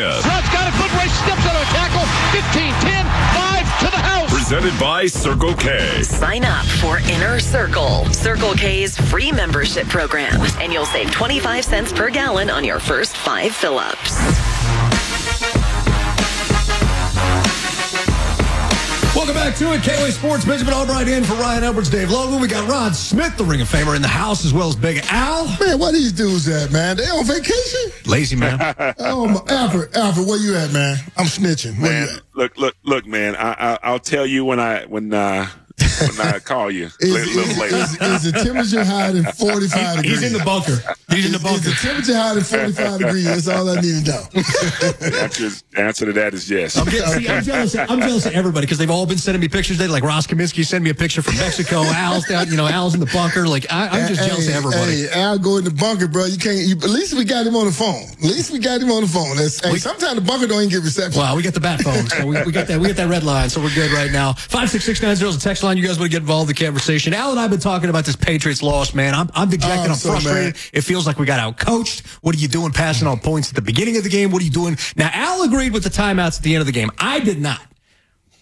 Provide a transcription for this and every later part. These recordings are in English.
Rod's got a foot race, steps out of a tackle. 15, 10, 5 to the house. Presented by Circle K. Sign up for Inner Circle, Circle K's free membership program, and you'll save 25 cents per gallon on your first five fill ups. Welcome back to it. KOA Sports. Benjamin Albright in for Ryan Edwards, Dave Logan. We got Rod Smith, the Ring of Famer, in the house, as well as Big Al. Man, where these dudes at, man? They on vacation? Lazy man. Oh, my, Alfred, Alfred, where you at, man? I'm snitching. Where Man, you at? look, look, look, man. I, I, I'll tell you when I when uh, when I call you Is, little, little is, later. is, is the temperature higher than 45 degrees? He's in the bunker. He's in the Is, is bunker. the temperature higher than 45 degrees? That's all I need to know. The answer, answer to that is yes. I'm, get- see, I'm jealous. Of, I'm jealous of everybody because they've all been sending me pictures. They like Ross Kaminsky sent me a picture from Mexico. Al's down, you know, Al's in the bunker. Like I, I'm just jealous hey, of everybody. Hey, Al go in the bunker, bro. You can't. You, at least we got him on the phone. At least we got him on the phone. That's, hey, sometimes the bunker don't even get reception. Wow, we got the bat phone, so we, we got that. We got that red line, so we're good right now. Five six six nine zero is the text line. You guys want to get involved in the conversation? Al and I have been talking about this Patriots loss, man. I'm I'm dejected. Oh, I'm so frustrated. It feels like we got out coached. What are you doing, passing on points at the beginning of the game? What are you doing now? Al agreed with the timeouts at the end of the game. I did not.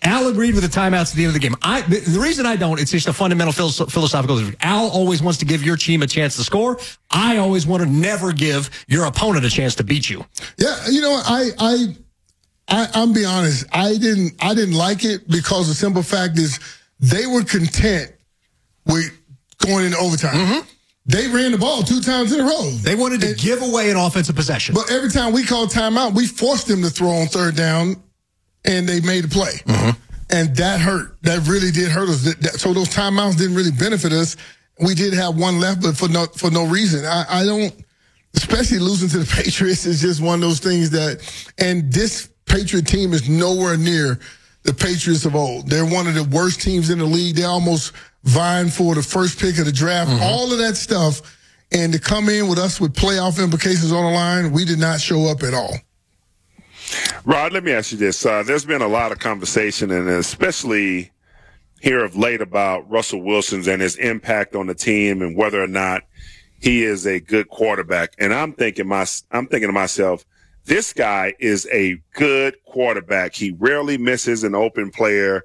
Al agreed with the timeouts at the end of the game. I the, reason I don't, it's just a fundamental philosophical. difference. Al always wants to give your team a chance to score. I always want to never give your opponent a chance to beat you. Yeah, you know, I, I, I, I'm be honest. I didn't, I didn't like it because the simple fact is they were content with going into overtime. They ran the ball two times in a row. Mm-hmm. They wanted to give away an offensive possession. But every time we called timeout, we forced them to throw on third down, and they made a play. Mm-hmm. And that hurt. That really did hurt us. That- that- so those timeouts didn't really benefit us. We did have one left, but for no for no reason. I, I don't, especially losing to the Patriots is just one of those things that. And this Patriot team is nowhere near the Patriots of old. They're one of the worst teams in the league. They're almost vying for the first pick of the draft. All of that stuff. And to come in with us with playoff implications on the line, we did not show up at all. Rod, let me ask you this. Uh, there's been a lot of conversation, and especially here of late, about Russell Wilson's and his impact on the team and whether or not he is a good quarterback. And I'm thinking my, I'm thinking to myself, this guy is a good quarterback. He rarely misses an open player.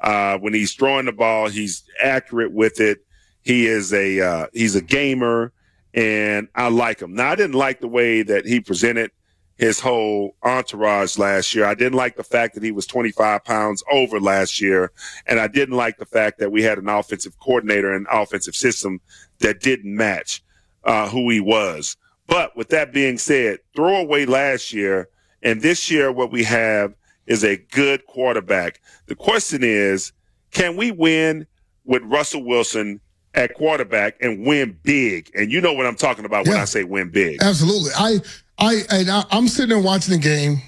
Uh, when he's throwing the ball, he's accurate with it. He is a, uh, he's a gamer and I like him. Now, I didn't like the way that he presented his whole entourage last year. I didn't like the fact that he was 25 pounds over last year. And I didn't like the fact that we had an offensive coordinator and offensive system that didn't match, uh, who he was. But with that being said, throw away last year and this year, what we have is a good quarterback. The question is, can we win with Russell Wilson at quarterback and win big? And you know what I'm talking about when Yeah. I say win big. Absolutely. I, I, and I, I'm sitting there watching the game.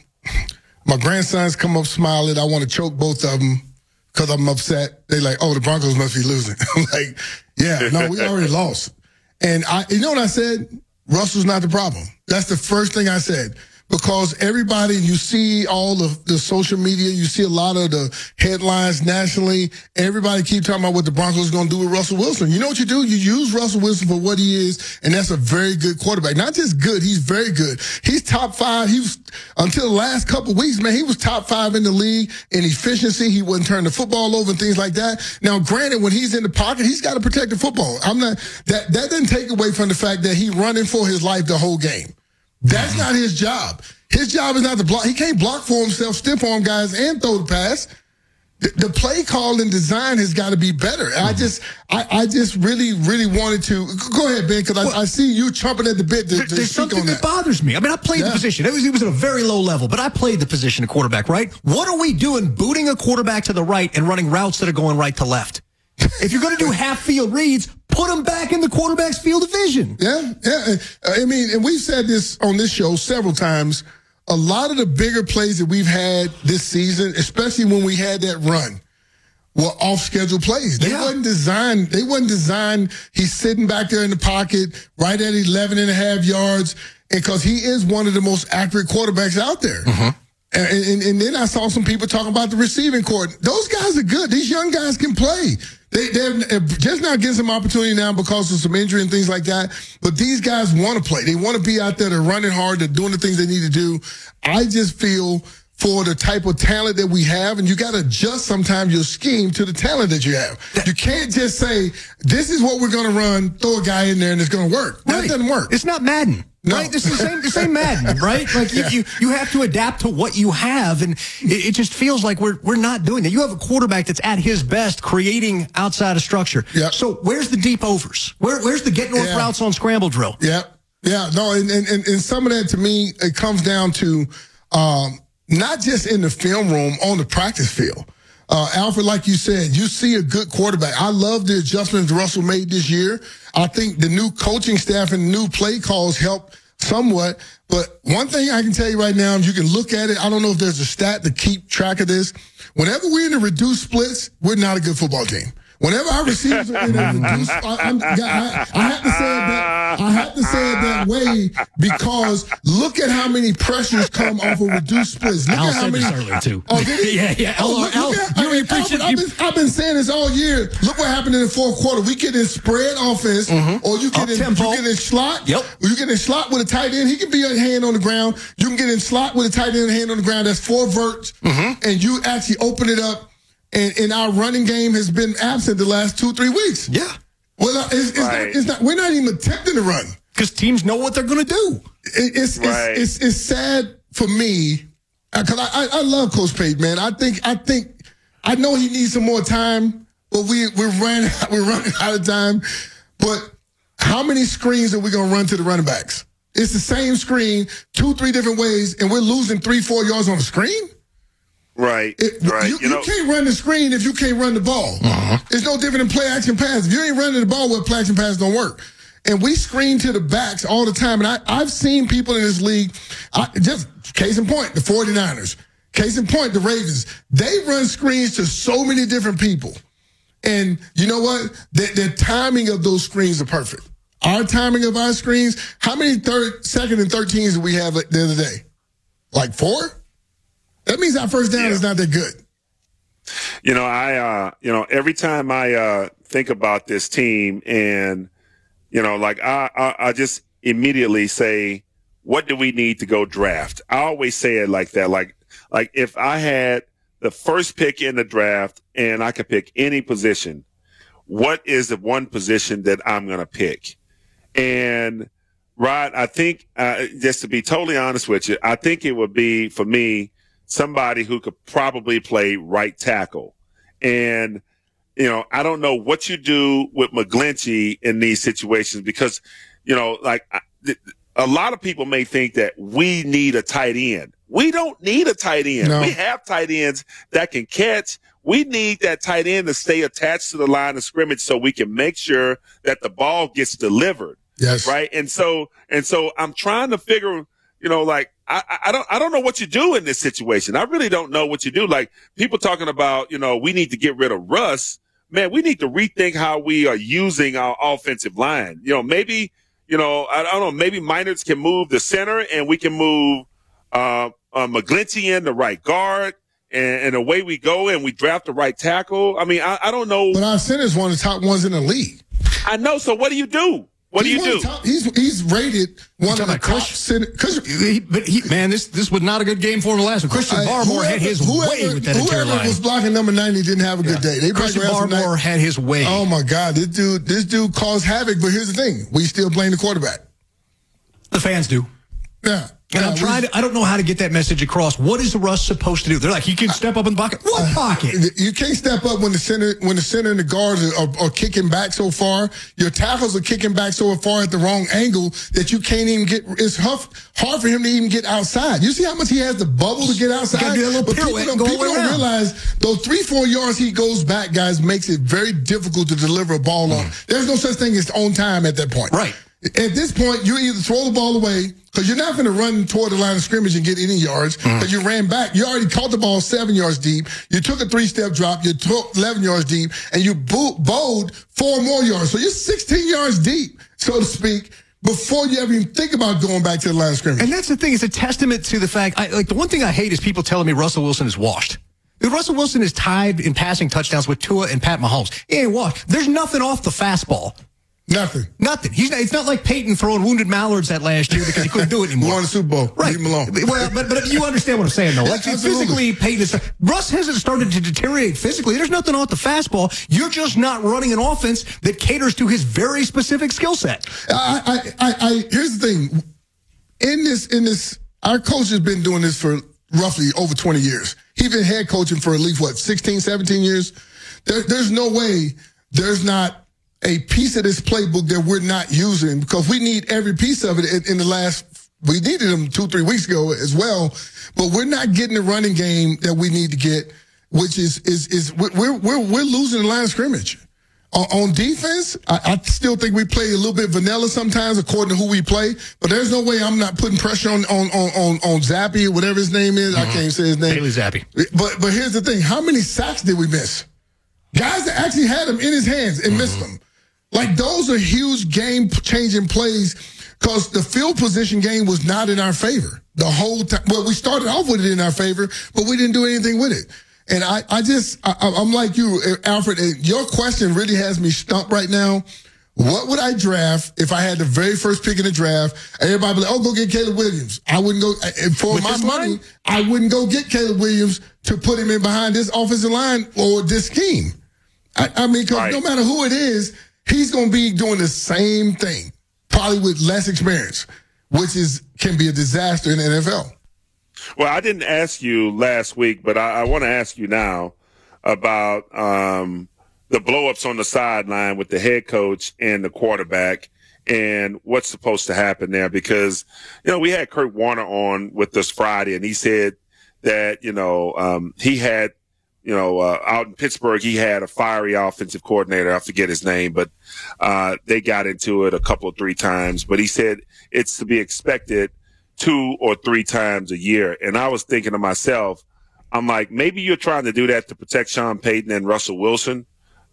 My grandsons come up smiling. I want to choke both of them because I'm upset. They like, oh, the Broncos must be losing. I'm like, yeah, no, we already lost. And I, you know what I said? Russell's not the problem. That's the first thing I said. Because everybody, you see all the, the social media, you see a lot of the headlines nationally. Everybody keep talking about what the Broncos going to do with Russell Wilson. You know what you do? You use Russell Wilson for what he is, and that's a very good quarterback. Not just good, he's very good. He's top five. He was until the last couple weeks, man. He was top five in the league in efficiency. He wouldn't turn the football over and things like that. Now, granted, when he's in the pocket, he's got to protect the football. I'm not that that doesn't take away from the fact that he running for his life the whole game. That's not his job. His job is not to block. He can't block for himself, stiff arm guys, and throw the pass. The, the play call and design has got to be better. I mm-hmm. just, I, I just really, really wanted to. Go ahead, Ben, because I, I see you chomping at the bit to, There- to There's something that that. bothers me. I mean, I played the position. It was, it was at a very low level, but I played the position of quarterback, right? What are we doing booting a quarterback to the right and running routes that are going right to left? if you're going to do half field reads, put him back in the quarterback's field of vision. Yeah, yeah. Uh, I mean, and we've said this on this show several times. A lot of the bigger plays that we've had this season, especially when we had that run, were off schedule plays. They Yeah. wasn't designed, they wasn't designed. He's sitting back there in the pocket, right at 11 and a half yards, and because he is one of the most accurate quarterbacks out there. Mm-hmm. And, and, and then I saw some people talking about the receiving court. Those guys are good. These young guys can play. They, they're eh, just not getting some opportunity now because of some injury and things like that. But these guys want to play. They want to be out there. They're running hard. They're doing the things they need to do. I just feel for the type of talent that we have, and you got to adjust sometimes your scheme to the talent that you have. You can't just say, this is what we're going to run, throw a guy in there, and it's going to work. That doesn't work. It's not Madden. No. Right? This is the same, the same Madden, right? Like you, you, you have to adapt to what you have, and it, it just feels like we're we're not doing that. You have a quarterback that's at his best, creating outside of structure. Yeah. So where's the deep overs? Where, where's the get north Yeah. routes on scramble drill? Yeah, yeah, no, and, and and and some of that to me it comes down to um, not just in the film room on the practice field. Uh, Alfred, like you said, you see a good quarterback. I love the adjustments Russell made this year. I think the new coaching staff and new play calls help somewhat. But one thing I can tell you right now, you can look at it. I don't know if there's a stat to keep track of this. Whenever we're in the reduced splits, we're not a good football team. Whenever our receivers are in a reduced, I, I'm, I, I have to say it that I have to say it that way because look at how many pressures come off of reduced splits. Look Al at how said many. this earlier, too. Oh, did he? Yeah, yeah. Oh, look, Al, look at- you- you Alfred, preaching- I've, been, I've been saying this all year. Look what happened in the fourth quarter. We get in spread offense, mm-hmm. or you get in, you get in slot. Yep. You get in slot with a tight end. He can be a hand on the ground. You can get in slot with a tight end hand on the ground. That's four verts, mm-hmm. and you actually open it up. And, and our running game has been absent the last two three weeks. Yeah. Well, uh, it's, it's, Right. not, it's not. We're not even attempting to run. Because teams know what they're going to do. It, it's, Right. it's it's it's sad for me because I, I I love Coach Pate, man. I think I think I know he needs some more time, but we we're running we're running out of time. But how many screens are we gonna run to the running backs? It's the same screen, two three different ways, and we're losing three four yards on the screen. Right. It- right. You, You, know, you can't run the screen if you can't run the ball. Uh-huh. It's no different than play action pass. If you ain't running the ball, well, play action pass don't work. And we screen to the backs all the time. And I, I've seen people in this league, I, just case in point, the 49ers. Case in point, the Ravens. They run screens to so many different people. And you know what? The, the timing of those screens are perfect. Our timing of our screens, how many third, second and 13s did we have the other day? Like four? That means our first down Yeah. is not that good. You know, I uh, you know, every time I uh think about this team and you know, like I I, I just immediately say, what do we need to go draft? I always say it like that. Like like if I had the first pick in the draft and I could pick any position, what is the one position that I'm gonna pick? And Rod, I think uh, just to be totally honest with you, I think it would be for me somebody who could probably play right tackle. And, you know, I don't know what you do with McGlinchey in these situations because, you know, like a lot of people may think that we need a tight end. We don't need a tight end. No. We have tight ends that can catch. We need that tight end to stay attached to the line of scrimmage so we can make sure that the ball gets delivered Yes. right? And so, and so I'm trying to figure, you know, like I, I- don't, I don't know what you do in this situation. I really don't know what you do. Like people talking about, you know, we need to get rid of Russ. Man, we need to rethink how we are using our offensive line. You know, maybe, you know, I, I don't know, maybe Meinerz can move the center and we can move, uh, uh McGlinchey in the right guard. And, and away we go, and we draft the right tackle. I mean, I, I don't know. But our center's one of the top ones in the league. I know. So what do you do? What do you one of do? the top- he's he's rated one of the about top Kush? center. Kush, He, but he, man, this this was not a good game for him last one. Christian uh, Barmore had whoever- his whoever, way with that interior Whoever line. was blocking number ninety didn't have a good day. They Christian probably had some Barmore had his way. Oh my God, this dude, this dude caused havoc. But here's the thing: we still blame the quarterback. the fans do. Yeah, And Yeah, I'm trying to, I don't know how to get that message across. What is Russ supposed to do? They're like, he can step up in the pocket. What pocket? You can't step up when the center when the center and the guards are, are, kicking back so far. Your tackles are kicking back so far at the wrong angle that you can't even get. It's huff, hard for him to even get outside. You see how much he has to bubble to get outside. Do but people don't, and go all people don't realize those three four yards he goes back, guys, makes it very difficult to deliver a ball on. There's no such thing as on time at that point. Mm. Right. At this point, you either throw the ball away because you're not going to run toward the line of scrimmage and get any yards Mm. you ran back. You already caught the ball seven yards deep. You took a three step drop. You took 11 yards deep and you bo- bowled four more yards. So you're 16 yards deep, so to speak, before you ever even think about going back to the line of scrimmage. And that's the thing. It's a testament to the fact. I, like the one thing I hate is people telling me Russell Wilson is washed. Dude, Russell Wilson is tied in passing touchdowns with Tua and Pat Mahomes. He ain't washed. There's nothing off the fastball. Nothing. Nothing. He's not, it's not like Peyton throwing wounded mallards that last year because he couldn't do it anymore. won the Super Bowl. Right. Leave him alone. Well, but, but you understand what I'm saying, though. Like, absolutely. physically, Peyton is. Russ hasn't started to deteriorate physically. There's nothing off the fastball. You're just not running an offense that caters to his very specific skill set. I, I, I, I, here's the thing. In this, in this, our coach has been doing this for roughly over 20 years. He's been head coaching for at least what, 16, 17 years? There, there's no way there's not a piece of this playbook that we're not using because we need every piece of it in, in the last, we needed them two, three weeks ago as well, but we're not getting the running game that we need to get, which is, is, is, we're, we're, we're losing the line of scrimmage. On, on defense, I, I still think we play a little bit vanilla sometimes according to who we play. But there's no way I'm not putting pressure on on on on, on Zappe or whatever his name is. I mm-hmm. can't say his name. Bailey Zappe. But but here's the thing: how many sacks did we miss? Guys that actually had him in his hands and missed mm-hmm. them. Like those are huge game changing plays because the field position game was not in our favor the whole time. Well, we started off with it in our favor, but we didn't do anything with it. And I, I just, I, I'm like you, eh, Alfred. Eh, your question really has me stumped right now. What would I draft if I had the very first pick in the draft? Everybody be like, "Oh, go get Caleb Williams." I wouldn't go and for With my money. line? I wouldn't go get Caleb Williams to put him in behind this offensive line or this scheme. I, I mean, because Right. no matter who it is, he's going to be doing the same thing, probably with less experience, which is can be a disaster in the NFL. Well, I didn't ask you last week, but I, I want to ask you now about um, the blowups on the sideline with the head coach and the quarterback and what's supposed to happen there. Because, you know, we had Kurt Warner on with us Friday and he said that, you know, um, he had, you know, uh, out in Pittsburgh, he had a fiery offensive coordinator. I forget his name, but uh, they got into it a couple, of three times. But he said it's to be expected two or three times a year. And I was thinking to myself, I'm like, maybe you're trying to do that to protect Sean Payton and Russell Wilson,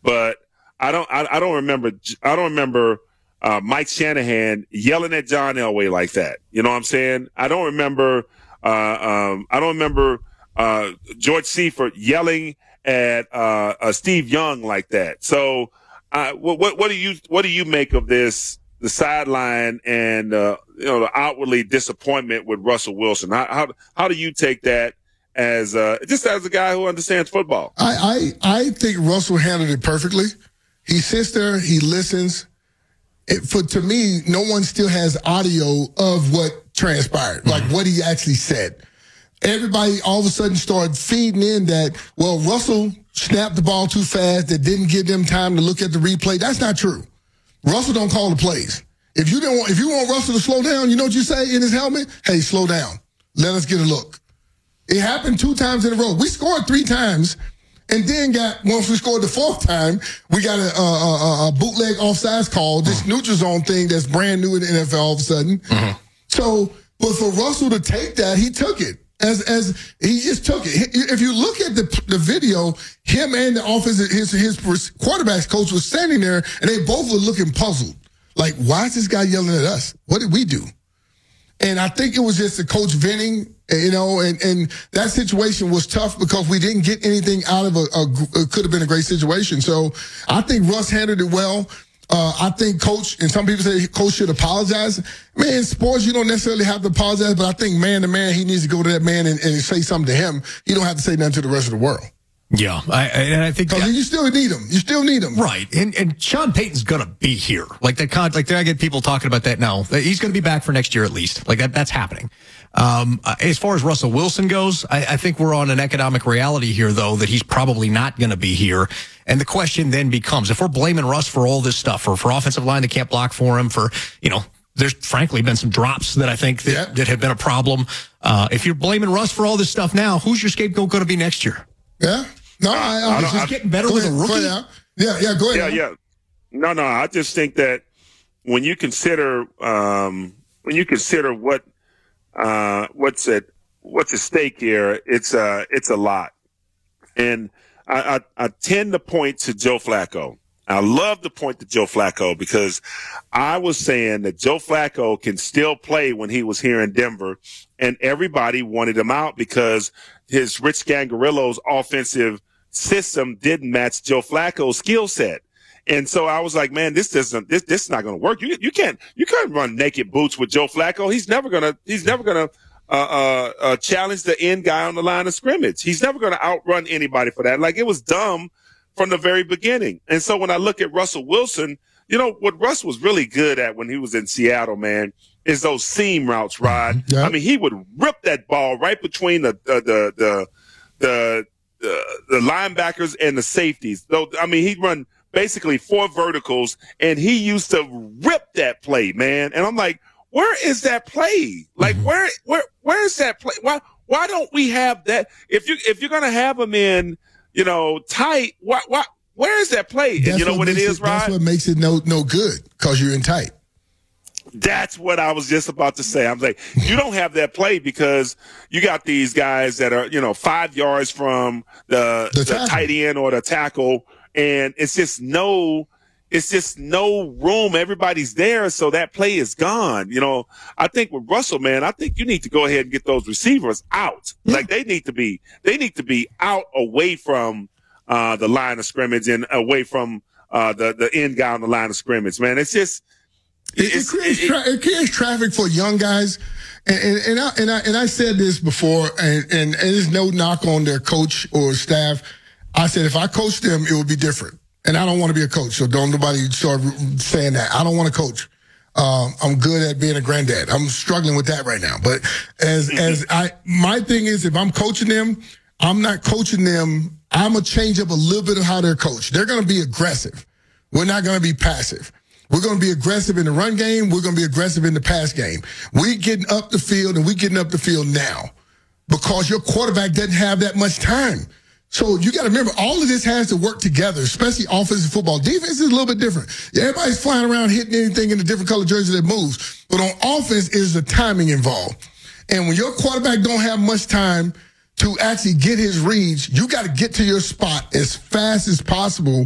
but I don't, I, I don't remember, I don't remember uh, Mike Shanahan yelling at John Elway like that. You know what I'm saying? I don't remember, uh, um, I don't remember uh, George Seifert yelling at uh, uh, Steve Young like that. So, uh, what, what what do you what do you make of this? The sideline and uh, you know the outwardly disappointment with Russell Wilson. How how, how do you take that as uh, just as a guy who understands football? I, I, I think Russell handled it perfectly. He sits there, he listens. It, for to me, no one still has audio of what transpired, like what he actually said. Everybody all of a sudden started feeding in that, well, Russell snapped the ball too fast, that didn't give them time to look at the replay. That's not true. Russell don't call the plays. If you don't want, if you want Russell to slow down, you know what you say in his helmet? Hey, slow down. Let us get a look. It happened two times in a row. We scored three times, and then got once we scored the fourth time, we got a, a, a, a bootleg offsides call. This mm-hmm. neutral zone thing that's brand new in the NFL all of a sudden. Mm-hmm. So, but for Russell to take that, he took it. As as he just took it. If you look at the the video, him and the offensive his his quarterbacks coach was standing there, and they both were looking puzzled. Like, why is this guy yelling at us? What did we do? And I think it was just the coach venting, eh, you know, and, and that situation was tough because we didn't get anything out of a, a, could have been a great situation. So I think Russ handled it well. Uh, I think coach, and some people say coach should apologize. Man, in sports, you don't necessarily have to apologize, but I think man to man, he needs to go to that man and, and say something to him. He don't have to say nothing to the rest of the world. Yeah, I, and I think you still need them. You still need them. Right, and and Sean Payton's gonna be here. Like that, con- like I get people talking about that now. He's gonna be back for next year at least. Like that, that's happening. Um, uh, as far as Russell Wilson goes, I, I think we're on an economic reality here, though, that he's probably not to be here. And the question then becomes, if we're blaming Russ for all this stuff, for for offensive line that can't block for him, for you know, there's frankly been some drops that I think that, Yeah. that have been a problem. Uh, if you're blaming Russ for all this stuff now, who's your scapegoat going to be next year? Yeah. No, I, I, I Is don't- this getting better with a ahead, go rookie? Yeah, yeah, go Yeah, ahead. yeah. No, no. I just think that when you consider um, when you consider what uh, what's at what's at stake here, it's uh, it's a lot. And I, I, I tend to point to Joe Flacco. I love to point to Joe Flacco because I was saying that Joe Flacco can still play when he was here in Denver, and everybody wanted him out because his Rich Scangarello's offensive system didn't match Joe Flacco's skill set. And so I was like, man, this doesn't, this, this is not going to work. You, you can't, you can't run naked boots with Joe Flacco. He's never going to, he's never going to, uh, uh, uh, challenge the end guy on the line of scrimmage. He's never going to outrun anybody for that. Like it was dumb from the very beginning. And so when I look at Russell Wilson, you know, what Russ was really good at when he was in Seattle, man, is those seam routes, Rod. Yeah. I mean, he would rip that ball right between the, the, the, the, the, the, the linebackers and the safeties. Though, I mean, he'd run basically four verticals and he used to rip that play, man. And I'm like, where is that play? Like, mm-hmm. where, where, where is that play? Why, why don't we have that? If you, if you're going to have them in, you know, tight, why, why, where is that play? And That's you know what it makes is, That's what makes it no no good because you're in tight. That's what I was just about to say. I'm like, you don't have that play because you got these guys that are, you know, five yards from the, The the, tight end or the tackle. And it's just no, it's just no room. Everybody's there. So that play is gone. You know, I think with Russell, man, I think you need to go ahead and get those receivers out. Like they need to be, they need to be out away from, uh, the line of scrimmage and away from, uh, the, the end guy on the line of scrimmage, man. It's just, It, it creates tra- it creates traffic for young guys, and and, and I and I and I said this before, and, and and there's no knock on their coach or staff. I said if I coach them, it would be different, and I don't want to be a coach, so don't nobody start saying that. I don't want to coach. Um, I'm good at being a granddad. I'm struggling with that right now, but as as I my thing is, if I'm coaching them, I'm not coaching them. I'm gonna change up a little bit of how they're coached. They're gonna be aggressive. We're not going to be passive. We're going to be aggressive in the run game. We're going to be aggressive in the pass game. We getting up the field and we getting up the field now because your quarterback doesn't have that much time. So you got to remember, all of this has to work together, especially offensive football. Defense is a little bit different. Everybody's flying around hitting anything in a different color jersey that moves. But on offense, is the timing involved. And when your quarterback don't have much time to actually get his reads, you got to get to your spot as fast as possible.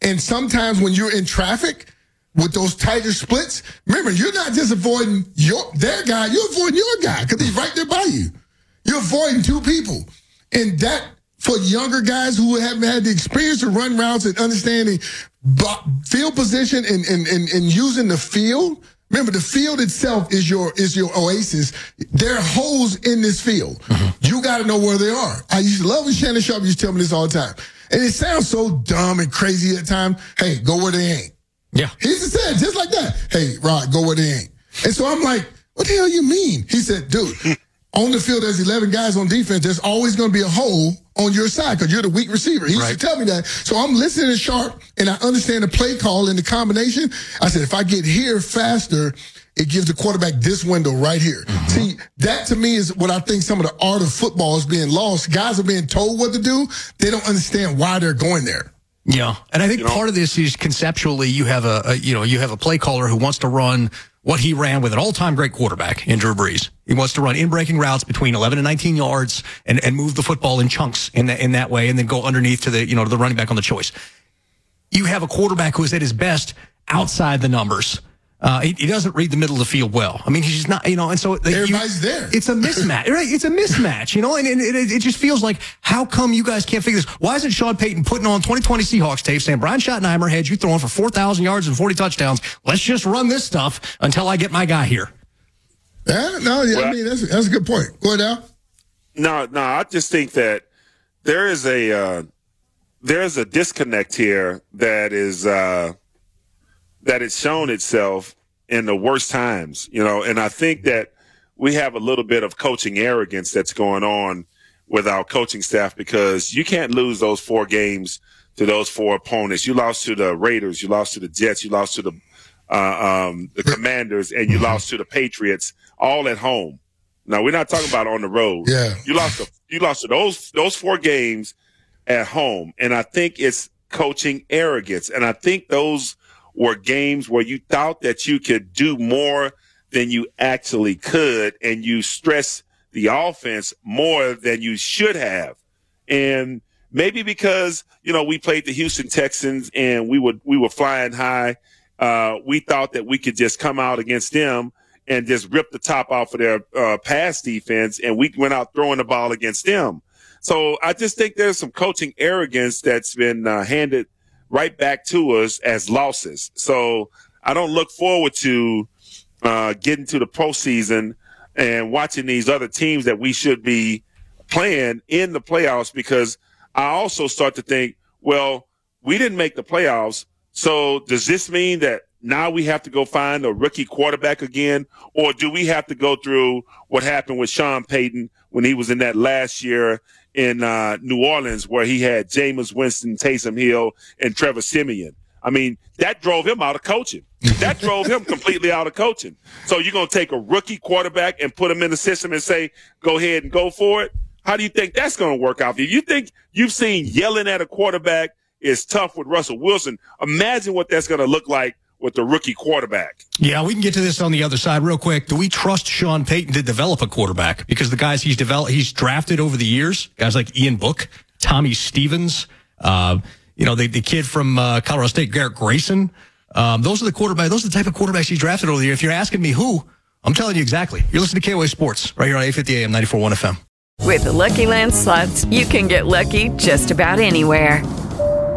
And sometimes when you're in traffic with those tighter splits, remember, you're not just avoiding your their guy, you're avoiding your guy because he's right there by you. You're avoiding two people. And that, for younger guys who haven't had the experience to run routes and understanding field position and, and, and, and using the field, remember the field itself is your, is your oasis. There are holes in this field. Mm-hmm. You got to know where they are. I used to love when Shannon Sharpe used to tell me this all the time. And it sounds so dumb and crazy at times. Hey, go where they ain't. Yeah. He just said just like that. Hey, Rod, go where they ain't. And so I'm like, what the hell you mean? He said, dude, on the field there's 11 guys on defense. There's always going to be a hole on your side because you're the weak receiver. He used Right. to tell me that. So I'm listening to Sharpe and I understand the play call and the combination. I said, if I get here faster, it gives the quarterback this window right here. Mm-hmm. See, that to me is what I think some of the art of football is being lost. Guys are being told what to do. They don't understand why they're going there. Yeah, and I think part of this is conceptually you have a, a you know you have a play caller who wants to run what he ran with an all-time great quarterback in Drew Brees. He wants to run in-breaking routes between 11 and 19 yards and, and move the football in chunks in that in that way, and then go underneath to the you know to the running back on the choice. You have a quarterback who is at his best outside the numbers. Uh, he, he doesn't read the middle of the field well. I mean, he's just not, you know, and so like, you- Everybody's there. It's a mismatch, right? It's a mismatch, you know, and, and it, it just feels like, how come you guys can't figure this? Why isn't Sean Payton putting on 2020 Seahawks tape saying, Brian Schottenheimer had you throwing for 4,000 yards and 40 touchdowns. Let's just run this stuff until I get my guy here. Yeah, no, yeah, I mean, that's, that's a good point. Go ahead, Al. No, no, I just think that there is a uh, there's a disconnect here that is uh, that it's shown itself in the worst times, you know, and I think that we have a little bit of coaching arrogance that's going on with our coaching staff because you can't lose those four games to those four opponents. You lost to the Raiders, you lost to the Jets, you lost to the uh, um, the Commanders, and you lost to the Patriots, all at home. Now we're not talking about on the road. Yeah. you lost to you lost to those those four games at home, and I think it's coaching arrogance, and I think those were games where you thought that you could do more than you actually could, and you stress the offense more than you should have, and maybe because you know we played the Houston Texans and we were we were flying high, uh, we thought that we could just come out against them and just rip the top off of their uh, pass defense, and we went out throwing the ball against them. So I just think there's some coaching arrogance that's been uh, handed right back to us as losses. So I don't look forward to uh, getting to the postseason and watching these other teams that we should be playing in the playoffs because I also start to think, well, we didn't make the playoffs. So does this mean that now we have to go find a rookie quarterback again? Or do we have to go through what happened with Sean Payton when he was in that last year in uh, New Orleans where he had Jameis Winston, Taysom Hill, and Trevor Siemian? I mean, that drove him out of coaching. That drove him completely out of coaching. So you're going to take a rookie quarterback and put him in the system and say, go ahead and go for it? How do you think that's going to work out for you? You think you've seen yelling at a quarterback is tough with Russell Wilson. Imagine what that's going to look like with the rookie quarterback. Yeah, we can get to this on the other side real quick. Do we trust Sean Payton to develop a quarterback? Because the guys he's developed, he's drafted over the years, guys like Ian Book, Tommy Stevens, uh, you know, the, the kid from uh, Colorado State, Garrett Grayson. Um, those are the quarterback. Those are the type of quarterbacks he's drafted over the year. If you're asking me who, I'm telling you exactly. You're listening to KOA Sports right here on 850 AM 94.1 FM. With the Lucky Land slots, you can get lucky just about anywhere.